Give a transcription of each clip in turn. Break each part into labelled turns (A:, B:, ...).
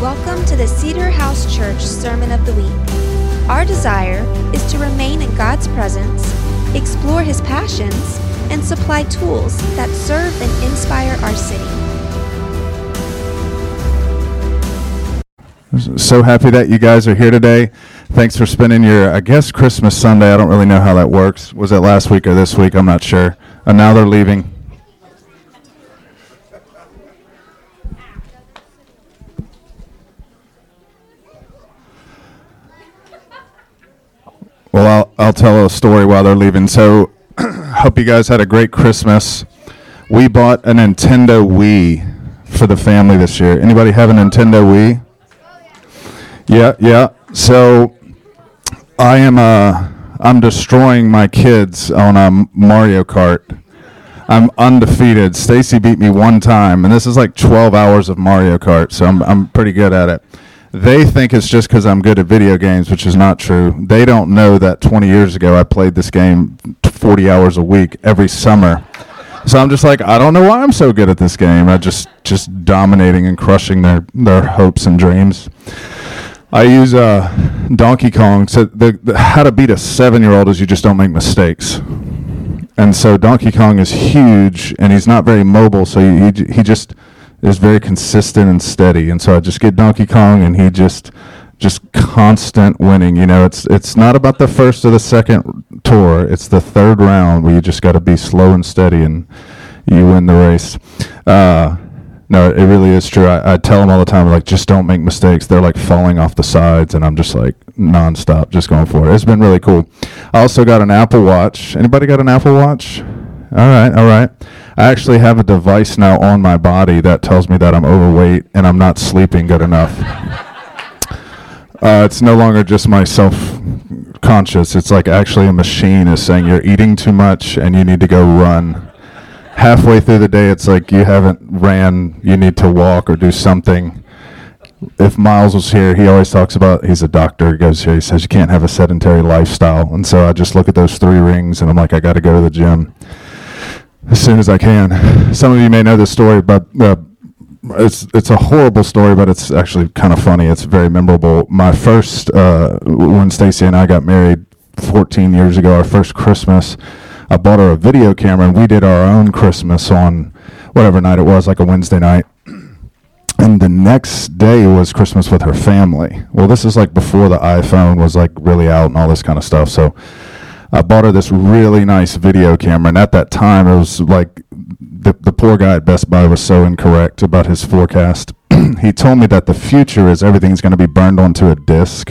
A: Welcome to the Cedar House Church Sermon of the Week. Our desire is to remain in God's presence, explore His passions, and supply tools that serve and inspire our city.
B: So happy that you guys are here today. Thanks for spending your, I guess, Christmas Sunday. I don't really know how that works. Was it last week or this week? I'm not sure. And now they're leaving. Well, I'll, I'll tell a story while they're leaving. So, hope you guys had a great Christmas. We bought a Nintendo Wii for the family this year. Anybody have a Nintendo Wii? Yeah, yeah. So, I am uh, I'm destroying my kids on a Mario Kart. I'm undefeated. Stacy beat me one time, and this is like 12 hours of Mario Kart, so I'm I'm pretty good at it. They think it's just because I'm good at video games, which is not true. They don't know that 20 years ago I played this game 40 hours a week every summer. So I'm just like, I don't know why I'm so good at this game. I just just dominating and crushing their their hopes and dreams. I use uh, Donkey Kong. So the, the how to beat a seven year old is you just don't make mistakes. And so Donkey Kong is huge, and he's not very mobile. So he he, he just is very consistent and steady. And so I just get Donkey Kong, and he just just constant winning. You know, it's it's not about the first or the second tour. It's the third round where you just got to be slow and steady, and you win the race. Uh, no, it really is true. I, I tell them all the time, like, just don't make mistakes. They're like falling off the sides, and I'm just like nonstop, just going for it. It's been really cool. I also got an Apple Watch. Anybody got an Apple Watch? All right, all right. I actually have a device now on my body that tells me that I'm overweight and I'm not sleeping good enough. uh, it's no longer just my self conscious. It's like actually a machine is saying you're eating too much and you need to go run halfway through the day, it's like you haven't ran, you need to walk or do something. If Miles was here, he always talks about he's a doctor. He goes here, he says you can't have a sedentary lifestyle. And so I just look at those three rings and I'm like, I got to go to the gym as soon as I can. Some of you may know this story, but uh, it's it's a horrible story, but it's actually kind of funny. It's very memorable. My first uh, when Stacy and I got married 14 years ago, our first Christmas I bought her a video camera and we did our own Christmas on whatever night it was, like a Wednesday night. And the next day was Christmas with her family. Well, this is like before the iPhone was like really out and all this kind of stuff. So I bought her this really nice video camera. And at that time, it was like the, the poor guy at Best Buy was so incorrect about his forecast. he told me that the future is everything's going to be burned onto a disc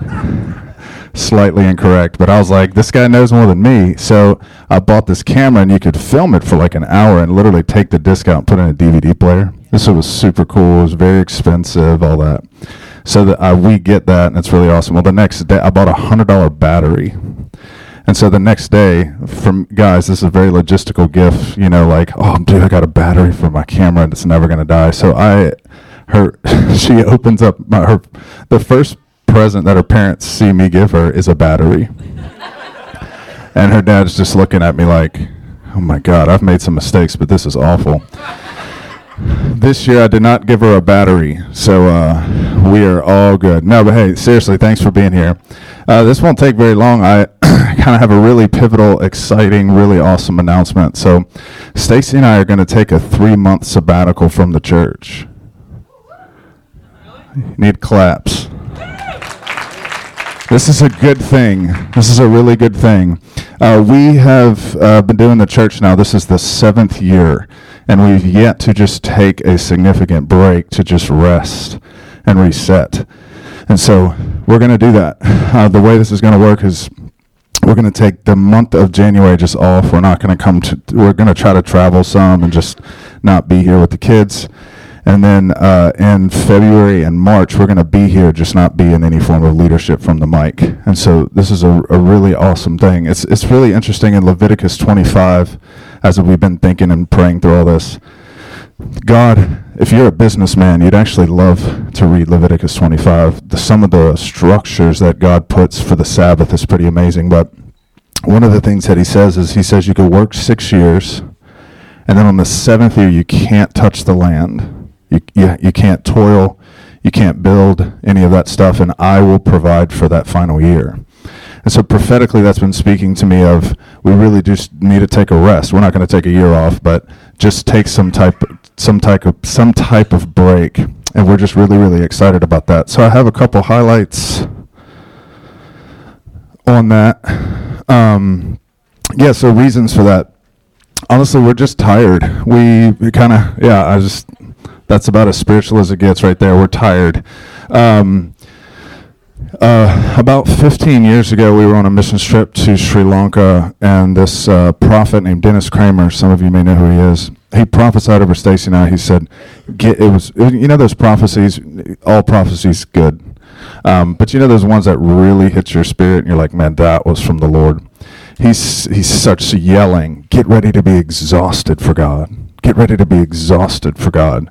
B: slightly incorrect, but I was like, this guy knows more than me. So I bought this camera and you could film it for like an hour and literally take the disc out and put it in a DVD player. This was super cool. It was very expensive, all that. So that uh, we get that and it's really awesome. Well, the next day I bought a hundred dollar battery. And so the next day, from guys, this is a very logistical gift. You know, like, oh, dude, I got a battery for my camera and it's never gonna die. So I, her, she opens up my, her, the first present that her parents see me give her is a battery. and her dad's just looking at me like, oh my God, I've made some mistakes, but this is awful. This year I did not give her a battery, so uh, we are all good. No, but hey, seriously, thanks for being here. Uh, this won't take very long. I kind of have a really pivotal, exciting, really awesome announcement. So, Stacy and I are going to take a three month sabbatical from the church. Need claps. This is a good thing. This is a really good thing. Uh, we have uh, been doing the church now. This is the seventh year, and we've yet to just take a significant break to just rest and reset. And so we're going to do that. Uh, the way this is going to work is we're going to take the month of January just off. We're not going to come to, we're going to try to travel some and just not be here with the kids. And then uh, in February and March, we're going to be here, just not be in any form of leadership from the mic. And so this is a, a really awesome thing. It's, it's really interesting in Leviticus 25, as we've been thinking and praying through all this. God, if you're a businessman, you'd actually love to read Leviticus 25. The, some of the structures that God puts for the Sabbath is pretty amazing. But one of the things that he says is he says you could work six years, and then on the seventh year, you can't touch the land. You, you, you can't toil, You can't build any of that stuff, and I will provide for that final year. And so prophetically, that's been speaking to me of we really just need to take a rest. We're not going to take a year off, but just take some type, some type of some type of break. And we're just really, really excited about that. So I have a couple highlights on that. Um, yeah, so reasons for that. Honestly, we're just tired. We, we kind of, yeah, I just, that's about as spiritual as it gets right there. We're tired. Um, uh, about 15 years ago, we were on a mission trip to Sri Lanka, and this uh, prophet named Dennis Cramer, some of you may know who he is, he prophesied over Stacy and I. He said, "Get it was you know those prophecies. All prophecies good, um, but you know those ones that really hit your spirit, and you're like, man, that was from the Lord." He's he starts yelling, "Get ready to be exhausted for God. Get ready to be exhausted for God."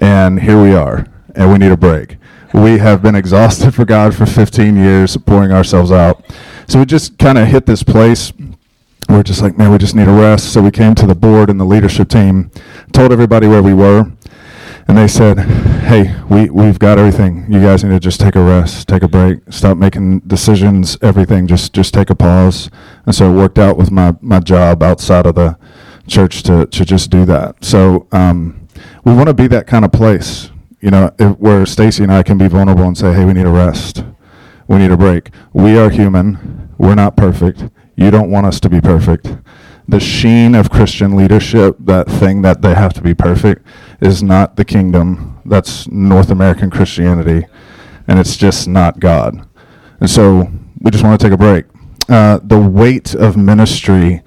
B: And here we are, and we need a break. We have been exhausted for God for 15 years, pouring ourselves out. So we just kind of hit this place we're just like, man, we just need a rest. So we came to the board and the leadership team, told everybody where we were, and they said, hey, we, we've got everything. You guys need to just take a rest, take a break, stop making decisions, everything. Just just take a pause. And so it worked out with my, my job outside of the church to, to just do that. So um, we want to be that kind of place, you know, if, where Stacy and I can be vulnerable and say, hey, we need a rest. We need a break. We are human. We're not perfect you don't want us to be perfect. The sheen of Christian leadership, that thing that they have to be perfect, is not the kingdom. That's North American Christianity, and it's just not God. And so we just want to take a break. Uh, the weight of ministry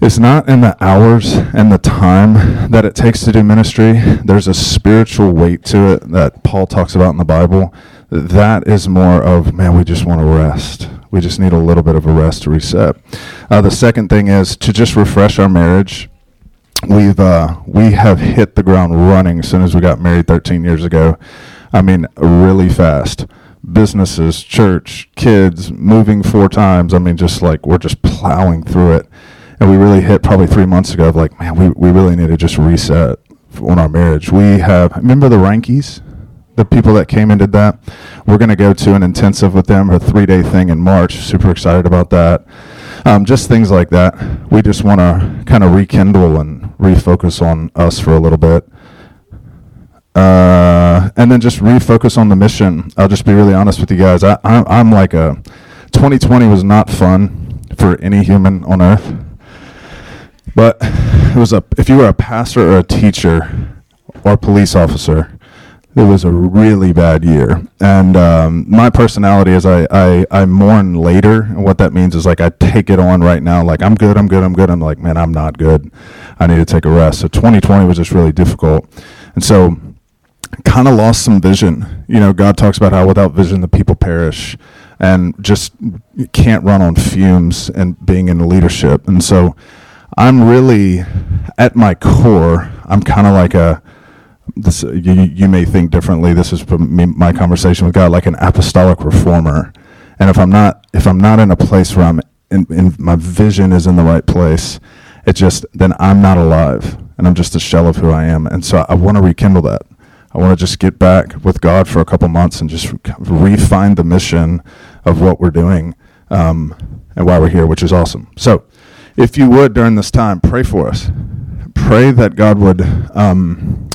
B: is not in the hours and the time that it takes to do ministry. There's a spiritual weight to it that Paul talks about in the Bible. That is more of, man, we just want to rest. We just need a little bit of a rest to reset. Uh, the second thing is to just refresh our marriage. We've uh, we have hit the ground running as soon as we got married 13 years ago. I mean, really fast. Businesses, church, kids, moving four times. I mean, just like we're just plowing through it. And we really hit probably three months ago of like, man, we, we really need to just reset on our marriage. We have, remember the Rankies? the people that came and did that. We're going to go to an intensive with them, a three day thing in March. Super excited about that. Um, just things like that. We just want to kind of rekindle and refocus on us for a little bit. Uh, and then just refocus on the mission. I'll just be really honest with you guys. I, I, I'm like a 2020 was not fun for any human on earth. But it was a if you were a pastor or a teacher or a police officer, it was a really bad year. And um, my personality is I, I, I mourn later. And what that means is like I take it on right now. Like I'm good, I'm good, I'm good. I'm like, man, I'm not good. I need to take a rest. So 2020 was just really difficult. And so kind of lost some vision. You know, God talks about how without vision the people perish and just can't run on fumes and being in leadership. And so I'm really at my core, I'm kind of like a this you, you may think differently. This is my conversation with God, like an apostolic reformer. And if I'm not if I'm not in a place where I'm in, in my vision is in the right place, it just then I'm not alive, and I'm just a shell of who I am. And so I, want to rekindle that. I want to just get back with God for a couple months and just refine the mission of what we're doing um, and why we're here, which is awesome. So, if you would during this time, pray for us. Pray that God would. Um,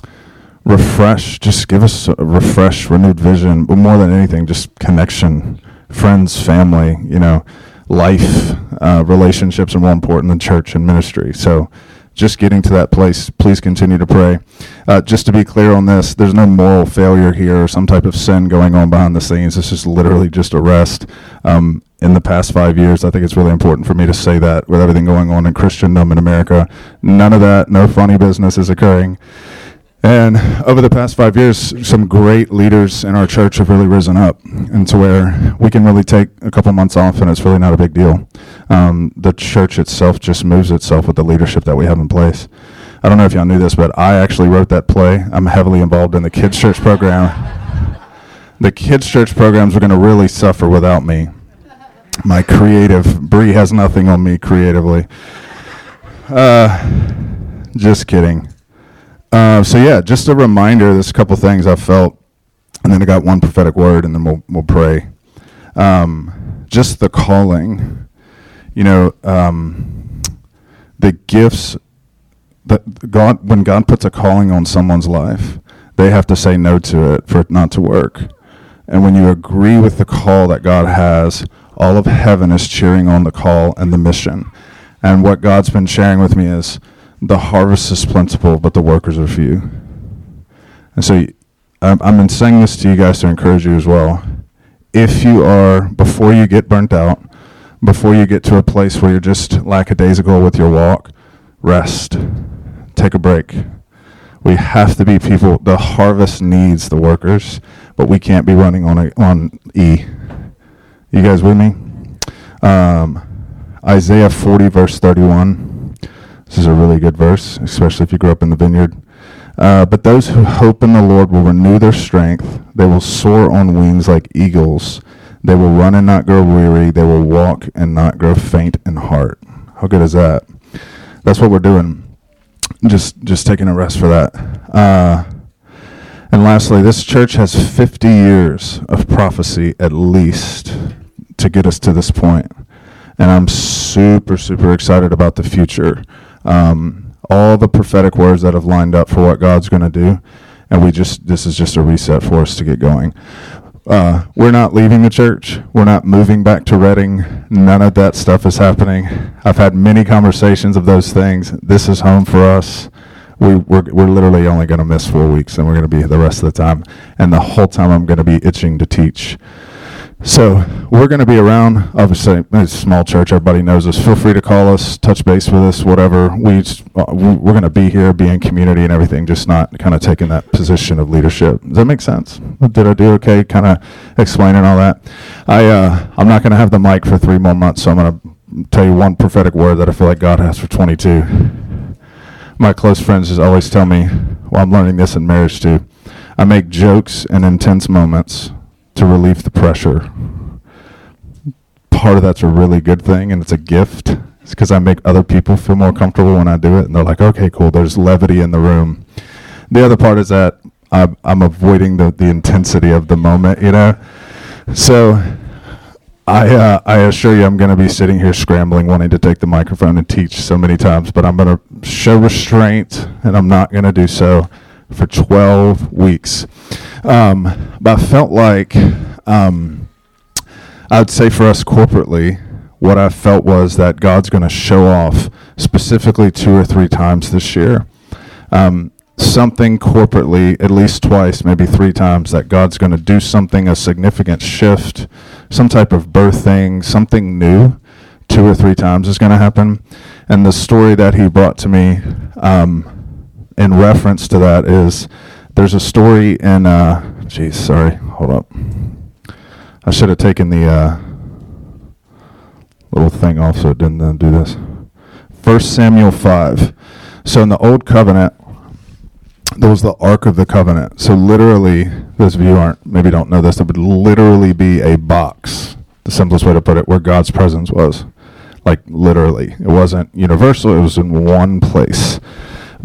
B: refresh, just give us a refresh, renewed vision, but more than anything, just connection, friends, family, you know, life, uh, relationships are more important than church and ministry. So just getting to that place, please continue to pray. Uh, just to be clear on this, there's no moral failure here or some type of sin going on behind the scenes. This is literally just a rest. Um, in the past five years, I think it's really important for me to say that with everything going on in Christendom in America, none of that, no funny business is occurring. And over the past five years, some great leaders in our church have really risen up into where we can really take a couple months off and it's really not a big deal. Um, the church itself just moves itself with the leadership that we have in place. I don't know if y'all knew this, but I actually wrote that play. I'm heavily involved in the kids' church program. The kids' church programs are going to really suffer without me. My creative, Bree has nothing on me creatively. Uh, just kidding. Uh, so yeah, just a reminder. There's a couple things I felt and then I got one prophetic word, and then we'll we'll pray. Um, just the calling, you know, um, the gifts that God when God puts a calling on someone's life, they have to say no to it for it not to work. And when you agree with the call that God has, all of heaven is cheering on the call and the mission. And what God's been sharing with me is the harvest is plentiful, but the workers are few. And so I'm, I'm saying this to you guys to encourage you as well. If you are, before you get burnt out, before you get to a place where you're just lackadaisical with your walk, rest. Take a break. We have to be people. The harvest needs the workers, but we can't be running on a, on E. You guys with me? Um, Isaiah 40, verse 31. This is a really good verse, especially if you grew up in the vineyard. Uh, but those who hope in the Lord will renew their strength. They will soar on wings like eagles. They will run and not grow weary. They will walk and not grow faint in heart. How good is that? That's what we're doing. Just just taking a rest for that. Uh, and lastly, this church has 50 years of prophecy at least to get us to this point. And I'm super, super excited about the future. Um, all the prophetic words that have lined up for what God's going to do. And we just, this is just a reset for us to get going. Uh, we're not leaving the church. We're not moving back to Redding. None of that stuff is happening. I've had many conversations of those things. This is home for us. We, we're, we're literally only going to miss four weeks and we're going to be the rest of the time. And the whole time I'm going to be itching to teach. So we're going to be around. Obviously, it's a small church. Everybody knows us. Feel free to call us, touch base with us, whatever. We uh, we're going to be here, be in community and everything. Just not kind of taking that position of leadership. Does that make sense? Did I do okay? Kind of explaining all that. I uh, I'm not going to have the mic for three more months, so I'm going to tell you one prophetic word that I feel like God has for 22. My close friends just always tell me, well, I'm learning this in marriage too. I make jokes in intense moments to relieve the pressure. Part of that's a really good thing, and it's a gift. It's because I make other people feel more comfortable when I do it, and they're like, "Okay, cool." There's levity in the room. The other part is that I'm, I'm avoiding the the intensity of the moment, you know. So I uh, I assure you, I'm going to be sitting here scrambling, wanting to take the microphone and teach so many times, but I'm going to show restraint, and I'm not going to do so for 12 weeks. Um, but I felt like um, I would say for us corporately, what I felt was that God's going to show off specifically two or three times this year. Um, something corporately, at least twice, maybe three times, that God's going to do something, a significant shift, some type of birthing, something new, two or three times is going to happen. And the story that he brought to me, um, in reference to that is there's a story in uh sorry hold up. I should have taken the uh little thing off so it didn't uh, do this. First samuel 5 so in the old covenant there was the ark of the covenant. So literally those of you aren't maybe don't know this there would literally be a box the simplest way to put it where god's presence was. Like literally. It wasn't universal. It was in one place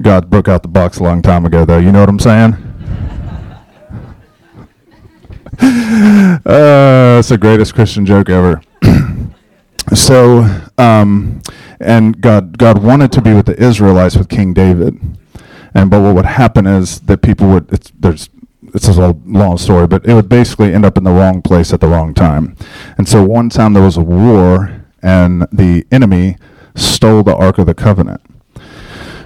B: God broke out the box a long time ago, though. You know what I'm saying? uh, it's the greatest Christian joke ever. so, um, and God, God wanted to be with the Israelites with King David, and but what would happen is that people would it's, there's it's a long story, but it would basically end up in the wrong place at the wrong time. And so one time there was a war, and the enemy stole the Ark of the Covenant.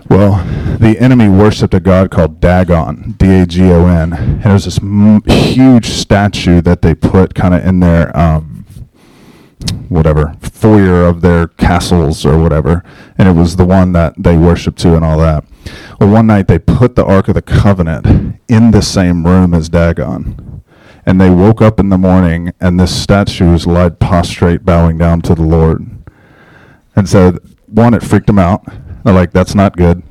B: Well, the enemy worshipped a god called Dagon, D A G O N, and it was this m- huge statue that they put kind of in their um, whatever foyer of their castles or whatever, and it was the one that they worshipped to and all that. Well, one night they put the Ark of the Covenant in the same room as Dagon, and they woke up in the morning and this statue was lied prostrate, bowing down to the Lord. And so, one, it freaked them out like, that's not good.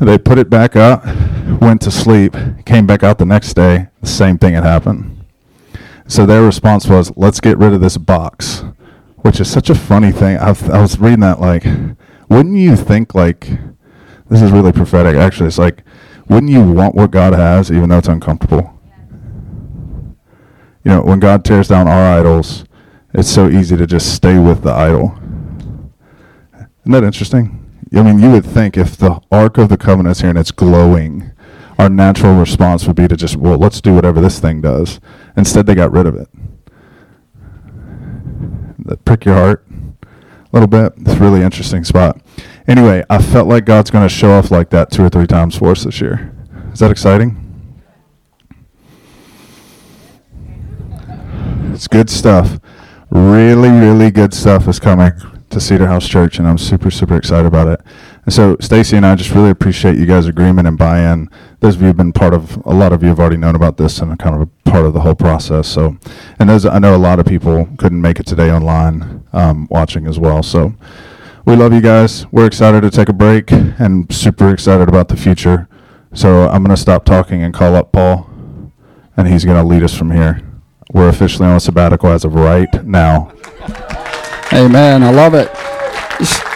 B: They put it back up, went to sleep, came back out the next day, the same thing had happened. So their response was, let's get rid of this box, which is such a funny thing. I, I was reading that like, wouldn't you think like, this is really prophetic. Actually, it's like, wouldn't you want what God has even though it's uncomfortable? You know, when God tears down our idols, it's so easy to just stay with the idol. Isn't that interesting? I mean, you would think if the Ark of the Covenant is here and it's glowing, our natural response would be to just, well, let's do whatever this thing does. Instead, they got rid of it. That prick your heart a little bit. It's a really interesting spot. Anyway, I felt like God's going to show off like that two or three times for us this year. Is that exciting? It's good stuff. Really, really good stuff is coming to Cedar House Church, and I'm super, super excited about it. And so, Stacy and I just really appreciate you guys' agreement and buy-in. Those of you have been part of, a lot of you have already known about this and are kind of a part of the whole process. So, and those, I know a lot of people couldn't make it today online um, watching as well. So, we love you guys. We're excited to take a break and super excited about the future. So, I'm going to stop talking and call up Paul, and he's going to lead us from here. We're officially on a sabbatical as of right now.
C: Amen. I love it.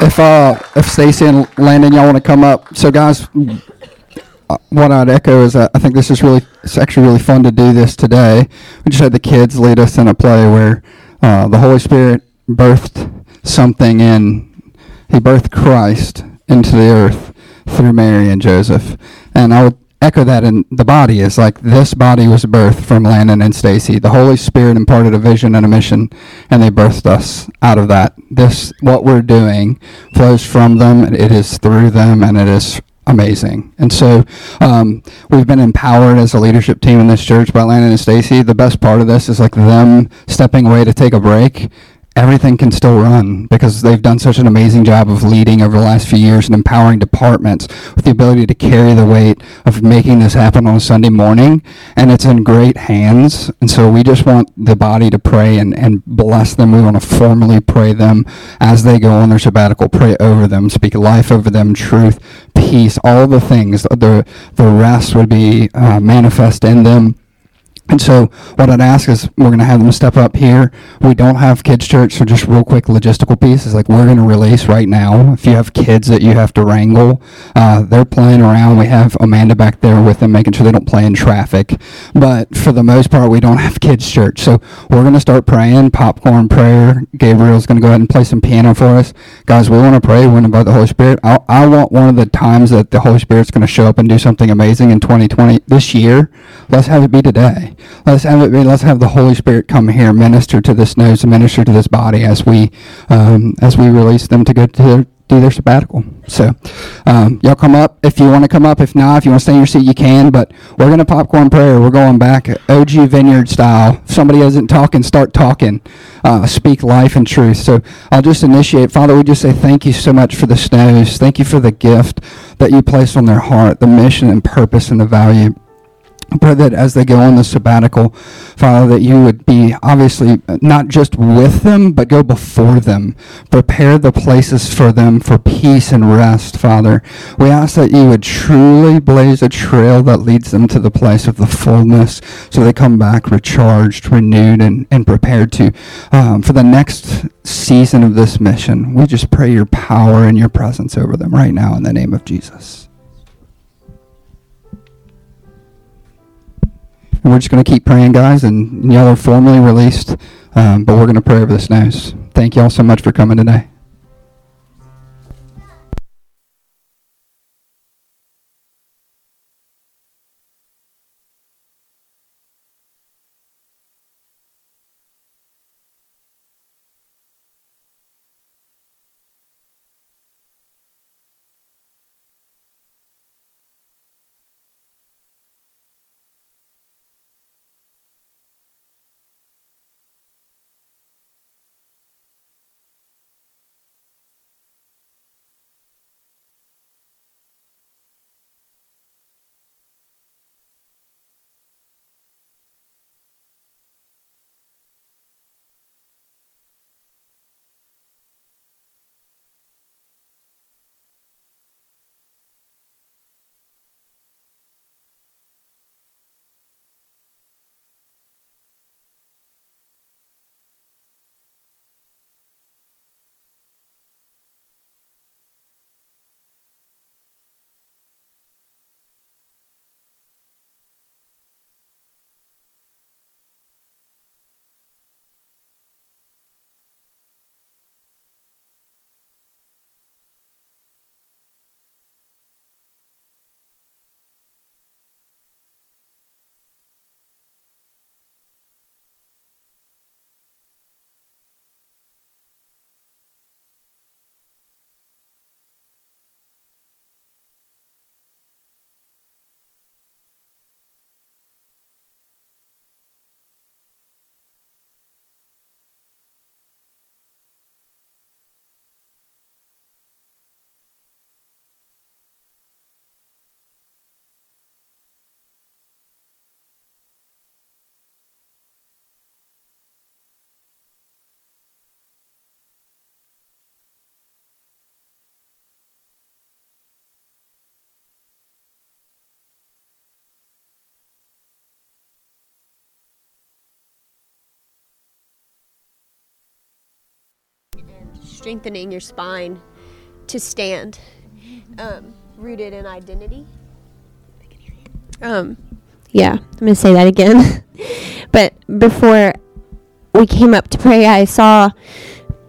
C: If uh, if Stacy and Landon, y'all want to come up. So, guys, uh, what I'd echo is I think this is really, it's actually really fun to do this today. We just had the kids lead us in a play where uh, the Holy Spirit birthed something in, He birthed Christ into the earth through Mary and Joseph. And I would echo that in the body is like this body was birthed from Landon and Stacy. The Holy Spirit imparted a vision and a mission, and they birthed us out of that. This what we're doing flows from them, and it is through them, and it is amazing. And so um, we've been empowered as a leadership team in this church by Landon and Stacy. The best part of this is like them stepping away to take a break everything can still run because they've done such an amazing job of leading over the last few years and empowering departments with the ability to carry the weight of making this happen on a Sunday morning. And it's in great hands. And so we just want the body to pray and, and bless them. We want to formally pray them as they go on their sabbatical, pray over them, speak life over them, truth, peace, all the things. The, the rest would be uh, manifest in them and so what I'd ask is we're going to have them step up here. We don't have kids church, so just real quick logistical piece is like we're going to release right now. If you have kids that you have to wrangle, uh, they're playing around. We have Amanda back there with them, making sure they don't play in traffic. But for the most part, we don't have kids church. So we're going to start praying, popcorn prayer. Gabriel's going to go ahead and play some piano for us. Guys, we want to pray. We want the Holy Spirit. I, I want one of the times that the Holy Spirit's going to show up and do something amazing in 2020 this year. Let's have it be today. Let's have it be, let's have the Holy Spirit come here, minister to this nose, minister to this body as we um, as we release them to go to their, do their sabbatical. So, um, y'all come up if you want to come up. If not, if you want to stay in your seat, you can. But we're gonna popcorn prayer. We're going back OG Vineyard style. If somebody isn't talking, start talking. Uh, speak life and truth. So I'll just initiate. Father, we just say thank you so much for the snows. Thank you for the gift that you placed on their heart, the mission and purpose and the value. Pray that as they go on the sabbatical, Father, that you would be obviously not just with them, but go before them. Prepare the places for them for peace and rest, Father. We ask that you would truly blaze a trail that leads them to the place of the fullness so they come back recharged, renewed, and, and prepared to um, for the next season of this mission. We just pray your power and your presence over them right now in the name of Jesus. We're just going to keep praying, guys, and y'all are formally released, um, but we're going to pray over this news. Thank y'all so much for coming today.
D: Strengthening your spine to stand, um, rooted in identity. Um, yeah, I'm gonna say that again. but before we came up to pray, I saw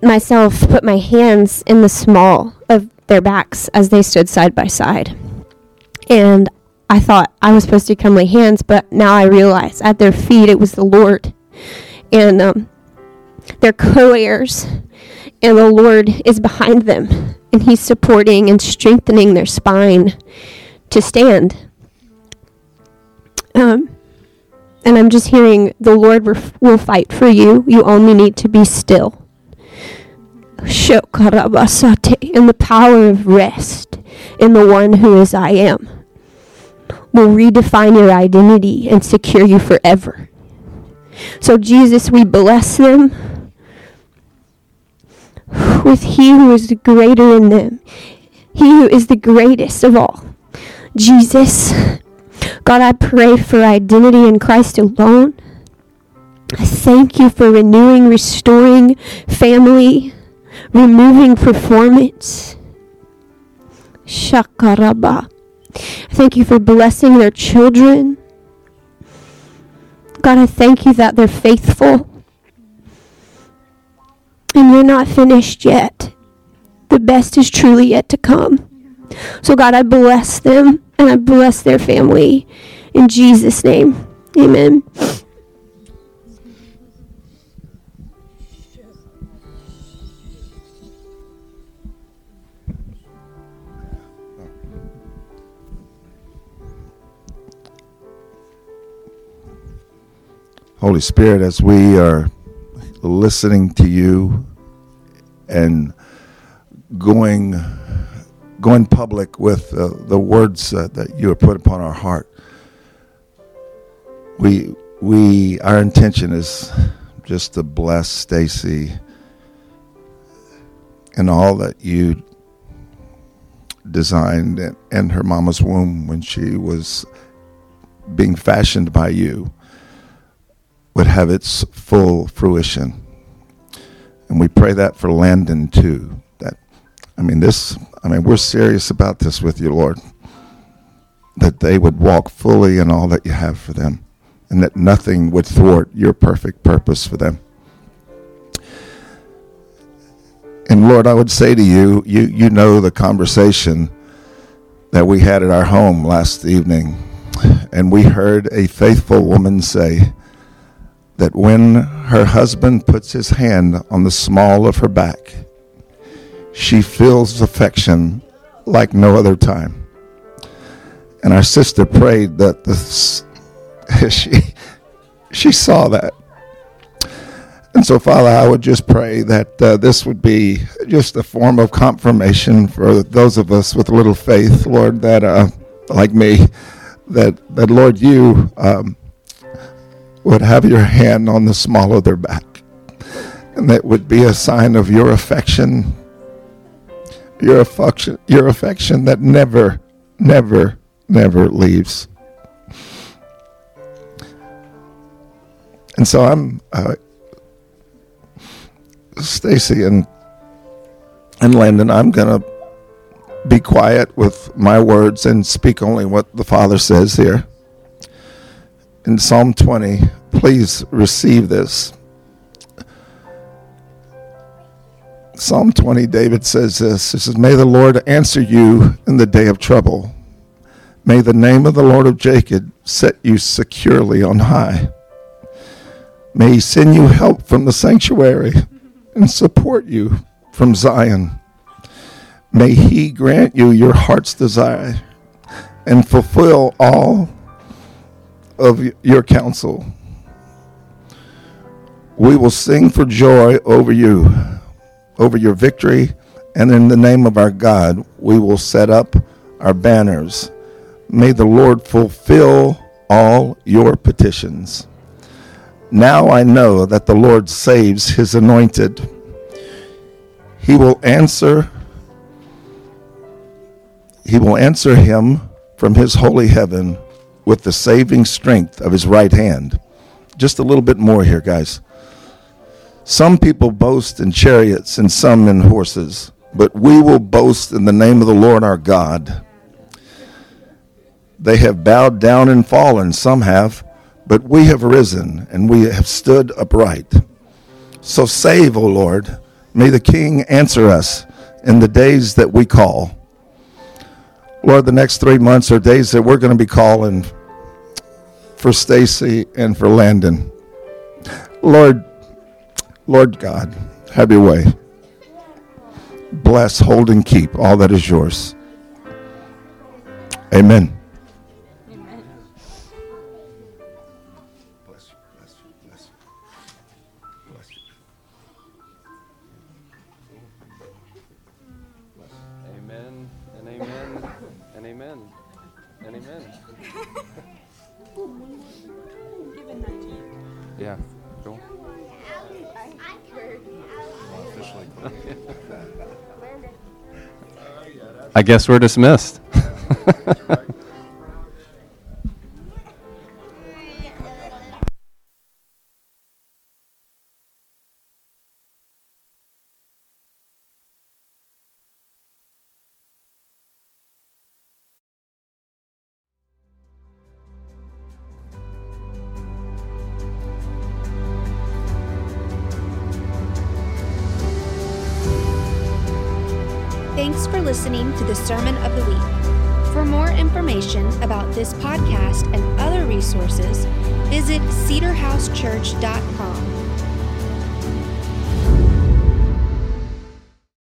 D: myself put my hands in the small of their backs as they stood side by side. And I thought I was supposed to come lay hands, but now I realize at their feet it was the Lord. And um, they're co heirs, and the Lord is behind them, and He's supporting and strengthening their spine to stand. Um, and I'm just hearing the Lord will fight for you. You only need to be still. In the power of rest in the one who is I am will redefine your identity and secure you forever. So, Jesus, we bless them with He who is greater in them, He who is the greatest of all. Jesus, God, I pray for identity in Christ alone. I thank you for renewing, restoring family, removing performance. Shakaraba. Thank you for blessing their children. God, I thank you that they're faithful. And you're not finished yet. The best is truly yet to come. So, God, I bless them and I bless their family. In Jesus' name, amen.
E: Holy Spirit, as we are listening to you and going going public with uh, the words uh, that you have put upon our heart, we we our intention is just to bless Stacy and all that you designed in her mama's womb when she was being fashioned by you would have its full fruition. And we pray that for Landon too. That I mean this I mean we're serious about this with you, Lord. That they would walk fully in all that you have for them and that nothing would thwart your perfect purpose for them. And Lord, I would say to you, you you know the conversation that we had at our home last evening and we heard a faithful woman say, that when her husband puts his hand on the small of her back, she feels affection like no other time. And our sister prayed that the, she, she saw that. And so, Father, I would just pray that uh, this would be just a form of confirmation for those of us with little faith, Lord, that, uh, like me, that, that Lord, you. Um, would have your hand on the small of their back. And that would be a sign of your affection, your affection, your affection that never, never, never leaves. And so I'm, uh, Stacy and and Landon, I'm gonna be quiet with my words and speak only what the Father says here in Psalm 20. Please receive this. Psalm 20, David says this. He says, May the Lord answer you in the day of trouble. May the name of the Lord of Jacob set you securely on high. May he send you help from the sanctuary and support you from Zion. May he grant you your heart's desire and fulfill all of your counsel. We will sing for joy over you, over your victory, and in the name of our God, we will set up our banners. May the Lord fulfill all your petitions. Now I know that the Lord saves his anointed. He will answer he will answer him from his holy heaven with the saving strength of his right hand. Just a little bit more here, guys. Some people boast in chariots and some in horses, but we will boast in the name of the Lord our God. They have bowed down and fallen, some have, but we have risen and we have stood upright. So save, O Lord. May the King answer us in the days that we call. Lord, the next three months are days that we're going to be calling for Stacy and for Landon. Lord, Lord God, have your way. Bless, hold, and keep all that is yours. Amen. Bless bless bless. Bless.
F: Amen and amen and amen and amen. Yeah, cool. I guess we're dismissed.